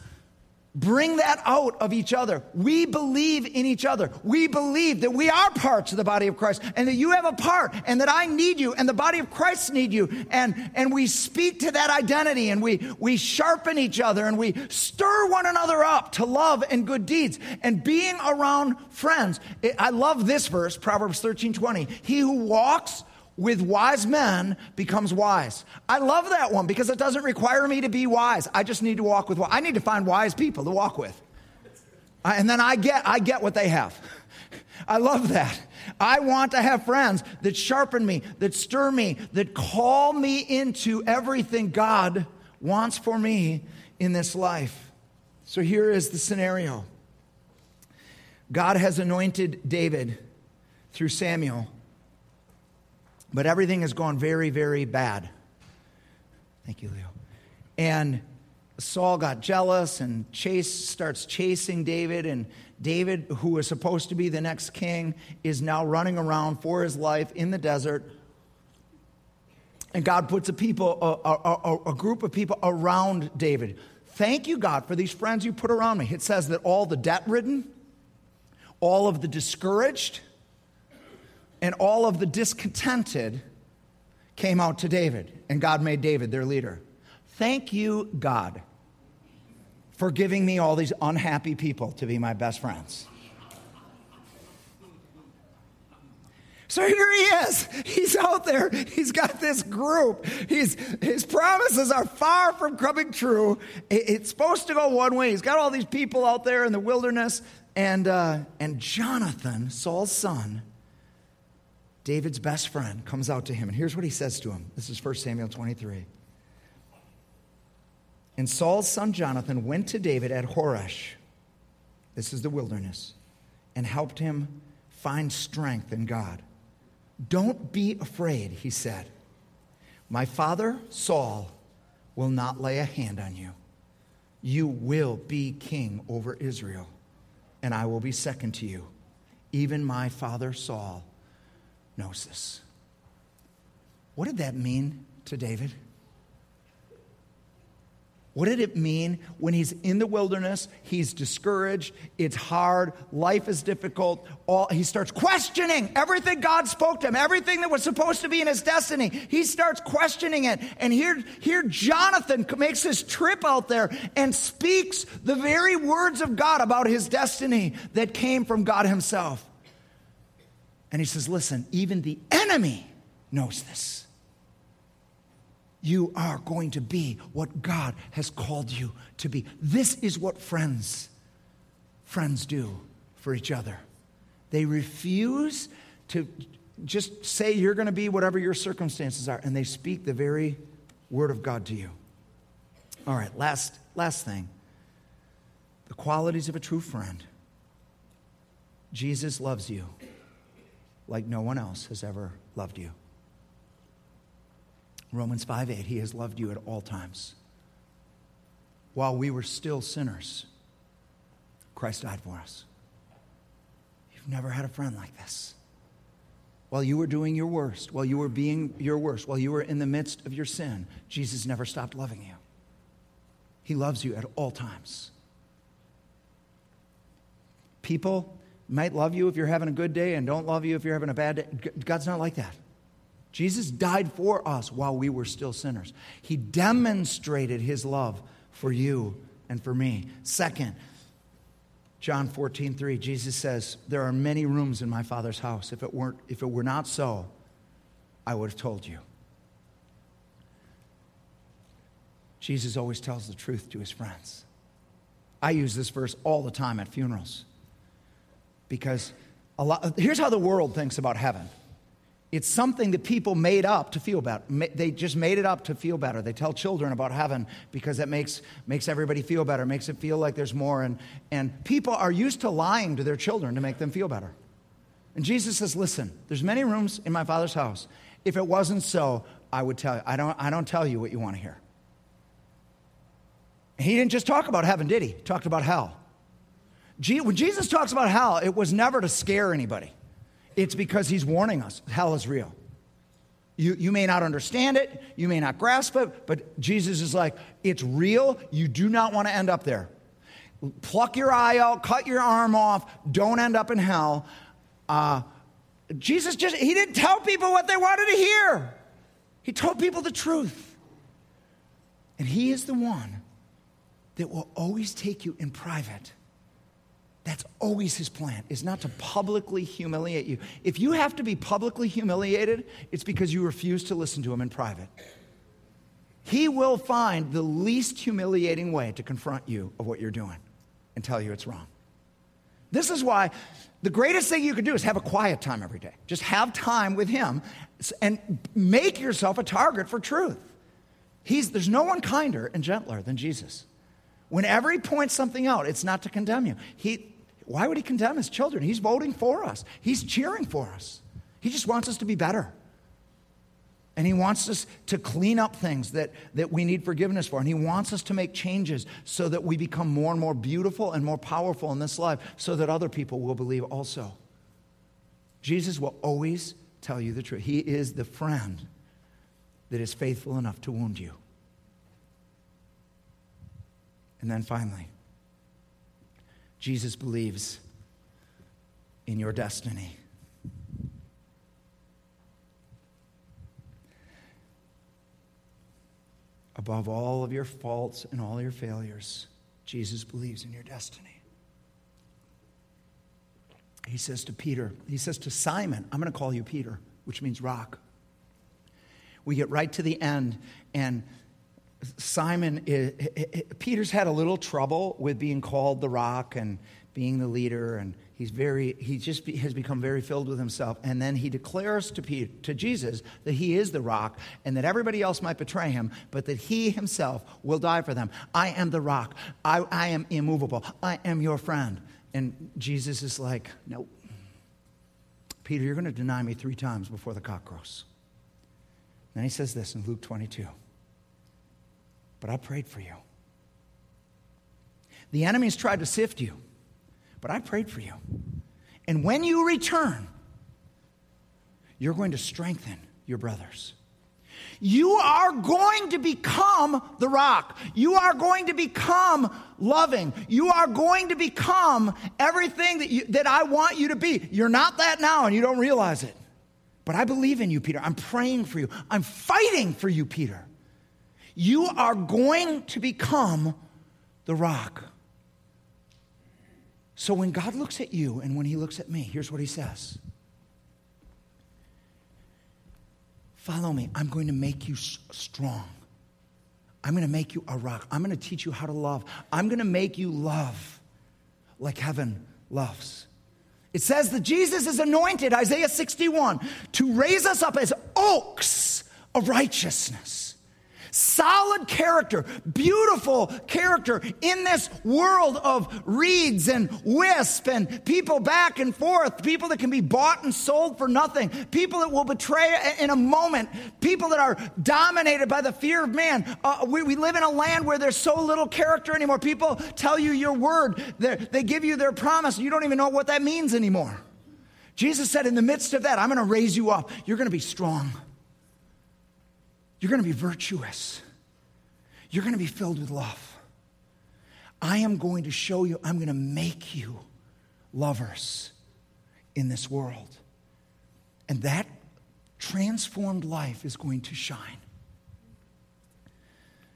Bring that out of each other. We believe in each other. We believe that we are parts of the body of Christ and that you have a part and that I need you and the body of Christ need you. And, and we speak to that identity and we, we sharpen each other and we stir one another up to love and good deeds and being around friends. I love this verse, Proverbs 13 20. He who walks with wise men becomes wise. I love that one because it doesn't require me to be wise. I just need to walk with. I need to find wise people to walk with, and then I get I get what they have. I love that. I want to have friends that sharpen me, that stir me, that call me into everything God wants for me in this life. So here is the scenario God has anointed David through Samuel but everything has gone very, very bad. Thank you, Leo. And Saul got jealous and chase starts chasing David and David who was supposed to be the next king is now running around for his life in the desert and God puts a people a, a, a, group of people around David. Thank you God for these friends you put around me. It says that all the debt ridden, all of the discouraged, and all of the discontented came out to David, and God made David their leader. Thank you, God, for giving me all these unhappy people to be my best friends. So here he is. He's out there. He's got this group. He's, his promises are far from coming true. It's supposed to go one way. He's got all these people out there in the wilderness. And, uh, and Jonathan, Saul's son, David's best friend comes out to him, and here's what he says to him. This is 1 Samuel 23. And Saul's son Jonathan went to David at Horesh, this is the wilderness, and helped him find strength in God. Don't be afraid, he said. My father, Saul, will not lay a hand on you. You will be king over Israel, and I will be second to you. Even my father, Saul, knows this. What did that mean to David? What did it mean when he's in the wilderness? He's discouraged. It's hard. Life is difficult. All, he starts questioning everything God spoke to him, everything that was supposed to be in his destiny. He starts questioning it. And here, here Jonathan makes this trip out there and speaks the very words of God about his destiny that came from God himself. And he says, Listen, even the enemy knows this you are going to be what God has called you to be. This is what friends friends do for each other. They refuse to just say you're going to be whatever your circumstances are and they speak the very word of God to you. All right, last last thing. The qualities of a true friend. Jesus loves you like no one else has ever loved you. Romans 5 8, He has loved you at all times. While we were still sinners, Christ died for us. You've never had a friend like this. While you were doing your worst, while you were being your worst, while you were in the midst of your sin, Jesus never stopped loving you. He loves you at all times. People might love you if you're having a good day and don't love you if you're having a bad day. God's not like that. Jesus died for us while we were still sinners. He demonstrated his love for you and for me. Second, John 14, 3, Jesus says, There are many rooms in my Father's house. If it, weren't, if it were not so, I would have told you. Jesus always tells the truth to his friends. I use this verse all the time at funerals because a lot, here's how the world thinks about heaven it's something that people made up to feel better. They just made it up to feel better. They tell children about heaven because that makes, makes everybody feel better, makes it feel like there's more. And, and people are used to lying to their children to make them feel better. And Jesus says, Listen, there's many rooms in my Father's house. If it wasn't so, I would tell you. I don't, I don't tell you what you want to hear. He didn't just talk about heaven, did he? He talked about hell. When Jesus talks about hell, it was never to scare anybody. It's because he's warning us hell is real. You, you may not understand it, you may not grasp it, but Jesus is like, it's real. You do not want to end up there. Pluck your eye out, cut your arm off, don't end up in hell. Uh, Jesus just, he didn't tell people what they wanted to hear, he told people the truth. And he is the one that will always take you in private that's always his plan, is not to publicly humiliate you. If you have to be publicly humiliated, it's because you refuse to listen to him in private. He will find the least humiliating way to confront you of what you're doing and tell you it's wrong. This is why the greatest thing you can do is have a quiet time every day. Just have time with him and make yourself a target for truth. He's, there's no one kinder and gentler than Jesus. Whenever he points something out, it's not to condemn you. He, why would he condemn his children? He's voting for us, he's cheering for us. He just wants us to be better. And he wants us to clean up things that, that we need forgiveness for. And he wants us to make changes so that we become more and more beautiful and more powerful in this life so that other people will believe also. Jesus will always tell you the truth. He is the friend that is faithful enough to wound you. And then finally, Jesus believes in your destiny. Above all of your faults and all your failures, Jesus believes in your destiny. He says to Peter, he says to Simon, I'm going to call you Peter, which means rock. We get right to the end, and Simon, Peter's had a little trouble with being called the rock and being the leader, and he's very, he just be, has become very filled with himself. And then he declares to, Peter, to Jesus that he is the rock and that everybody else might betray him, but that he himself will die for them. I am the rock. I, I am immovable. I am your friend. And Jesus is like, nope. Peter, you're going to deny me three times before the cock crows. Then he says this in Luke 22. But I prayed for you. The enemies tried to sift you, but I prayed for you. And when you return, you're going to strengthen your brothers. You are going to become the rock. You are going to become loving. You are going to become everything that, you, that I want you to be. You're not that now and you don't realize it. But I believe in you, Peter. I'm praying for you. I'm fighting for you, Peter. You are going to become the rock. So when God looks at you and when he looks at me, here's what he says Follow me. I'm going to make you strong. I'm going to make you a rock. I'm going to teach you how to love. I'm going to make you love like heaven loves. It says that Jesus is anointed, Isaiah 61, to raise us up as oaks of righteousness solid character, beautiful character in this world of reeds and wisp and people back and forth, people that can be bought and sold for nothing, people that will betray in a moment, people that are dominated by the fear of man. Uh, we, we, live in a land where there's so little character anymore. People tell you your word, They're, they give you their promise, you don't even know what that means anymore. Jesus said, in the midst of that, I'm going to raise you up. You're going to be strong. You're going to be virtuous. You're going to be filled with love. I am going to show you, I'm going to make you lovers in this world. And that transformed life is going to shine.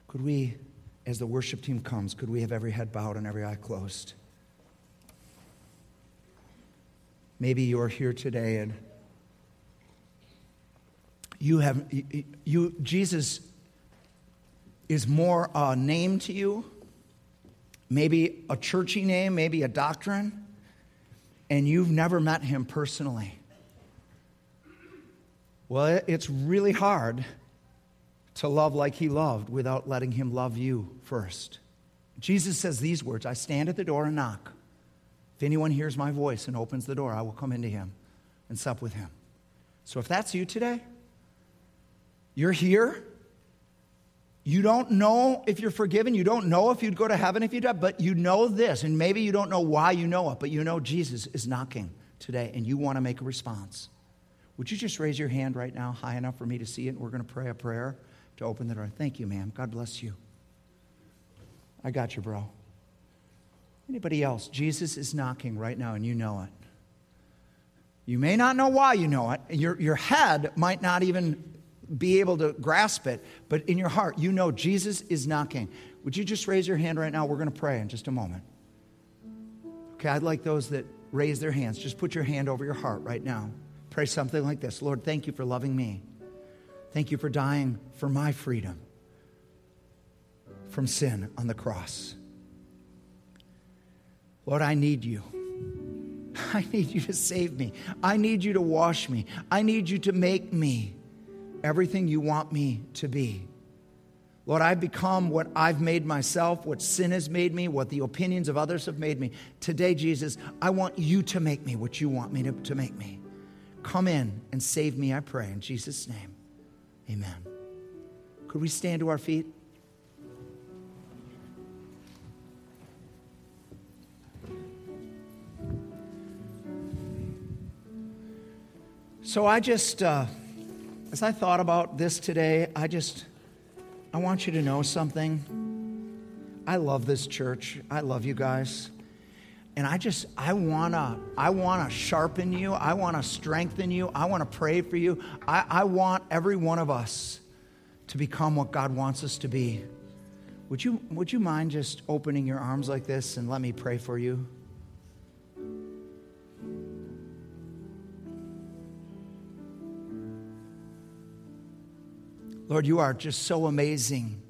Could we, as the worship team comes, could we have every head bowed and every eye closed? Maybe you're here today and you have you Jesus is more a name to you, maybe a churchy name, maybe a doctrine, and you've never met him personally. Well, it's really hard to love like he loved without letting him love you first. Jesus says these words I stand at the door and knock. If anyone hears my voice and opens the door, I will come into him and sup with him. So if that's you today, you're here. You don't know if you're forgiven. You don't know if you'd go to heaven if you die, but you know this, and maybe you don't know why you know it, but you know Jesus is knocking today, and you want to make a response. Would you just raise your hand right now, high enough for me to see it? And we're going to pray a prayer to open the door. Thank you, ma'am. God bless you. I got you, bro. Anybody else? Jesus is knocking right now, and you know it. You may not know why you know it. Your, your head might not even be able to grasp it, but in your heart, you know Jesus is knocking. Would you just raise your hand right now? We're going to pray in just a moment. Okay, I'd like those that raise their hands, just put your hand over your heart right now. Pray something like this Lord, thank you for loving me. Thank you for dying for my freedom from sin on the cross. Lord, I need you. I need you to save me. I need you to wash me. I need you to make me everything you want me to be. Lord, I've become what I've made myself, what sin has made me, what the opinions of others have made me. Today, Jesus, I want you to make me what you want me to, to make me. Come in and save me, I pray. In Jesus' name, amen. Could we stand to our feet? So I just. Uh, as I thought about this today, I just, I want you to know something. I love this church. I love you guys. And I just, I wanna, I wanna sharpen you. I wanna strengthen you. I wanna pray for you. I, I want every one of us to become what God wants us to be. Would you, would you mind just opening your arms like this and let me pray for you? Lord, you are just so amazing.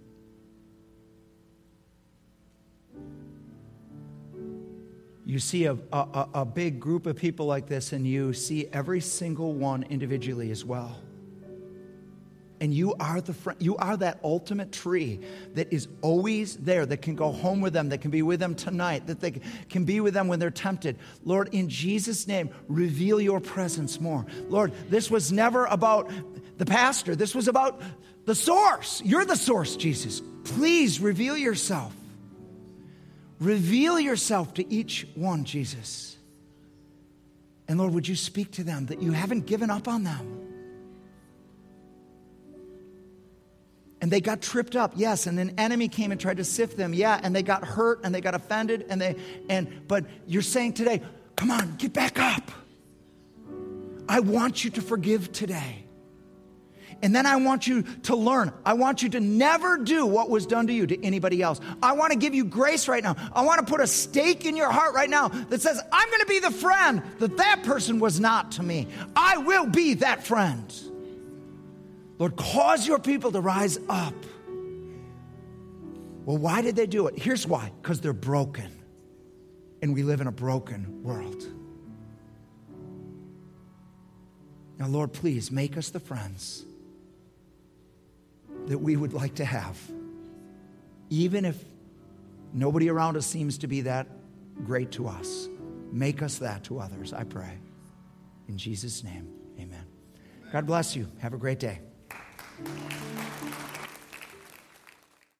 You see a, a, a, big group of people like this, and you see every single one individually as well. And you are the friend, you are that ultimate tree that is always there, that can go home with them, that can be with them tonight, that they can be with them when they're tempted. Lord, in Jesus' name, reveal your presence more. Lord, this was never about the pastor. This was about the source. You're the source, Jesus. Please reveal yourself. Reveal yourself to each one, Jesus. And Lord, would you speak to them that you haven't given up on them? And they got tripped up yes and an enemy came and tried to sift them yeah and they got hurt and they got offended and they and but you're saying today come on get back up i want you to forgive today and then I want you to learn. I want you to never do what was done to you to anybody else. I want to give you grace right now. I want to put a stake in your heart right now that says, I'm going to be the friend that that person was not to me. I will be that friend. Lord, cause your people to rise up. Well, why did they do it? Here's why because they're broken. And we live in a broken world. Now, Lord, please make us the friends that we would like to have. Even if nobody around us seems to be that great to us, make us that to others, I pray. In Jesus' name, amen. God bless you. Have a great day. Thank you.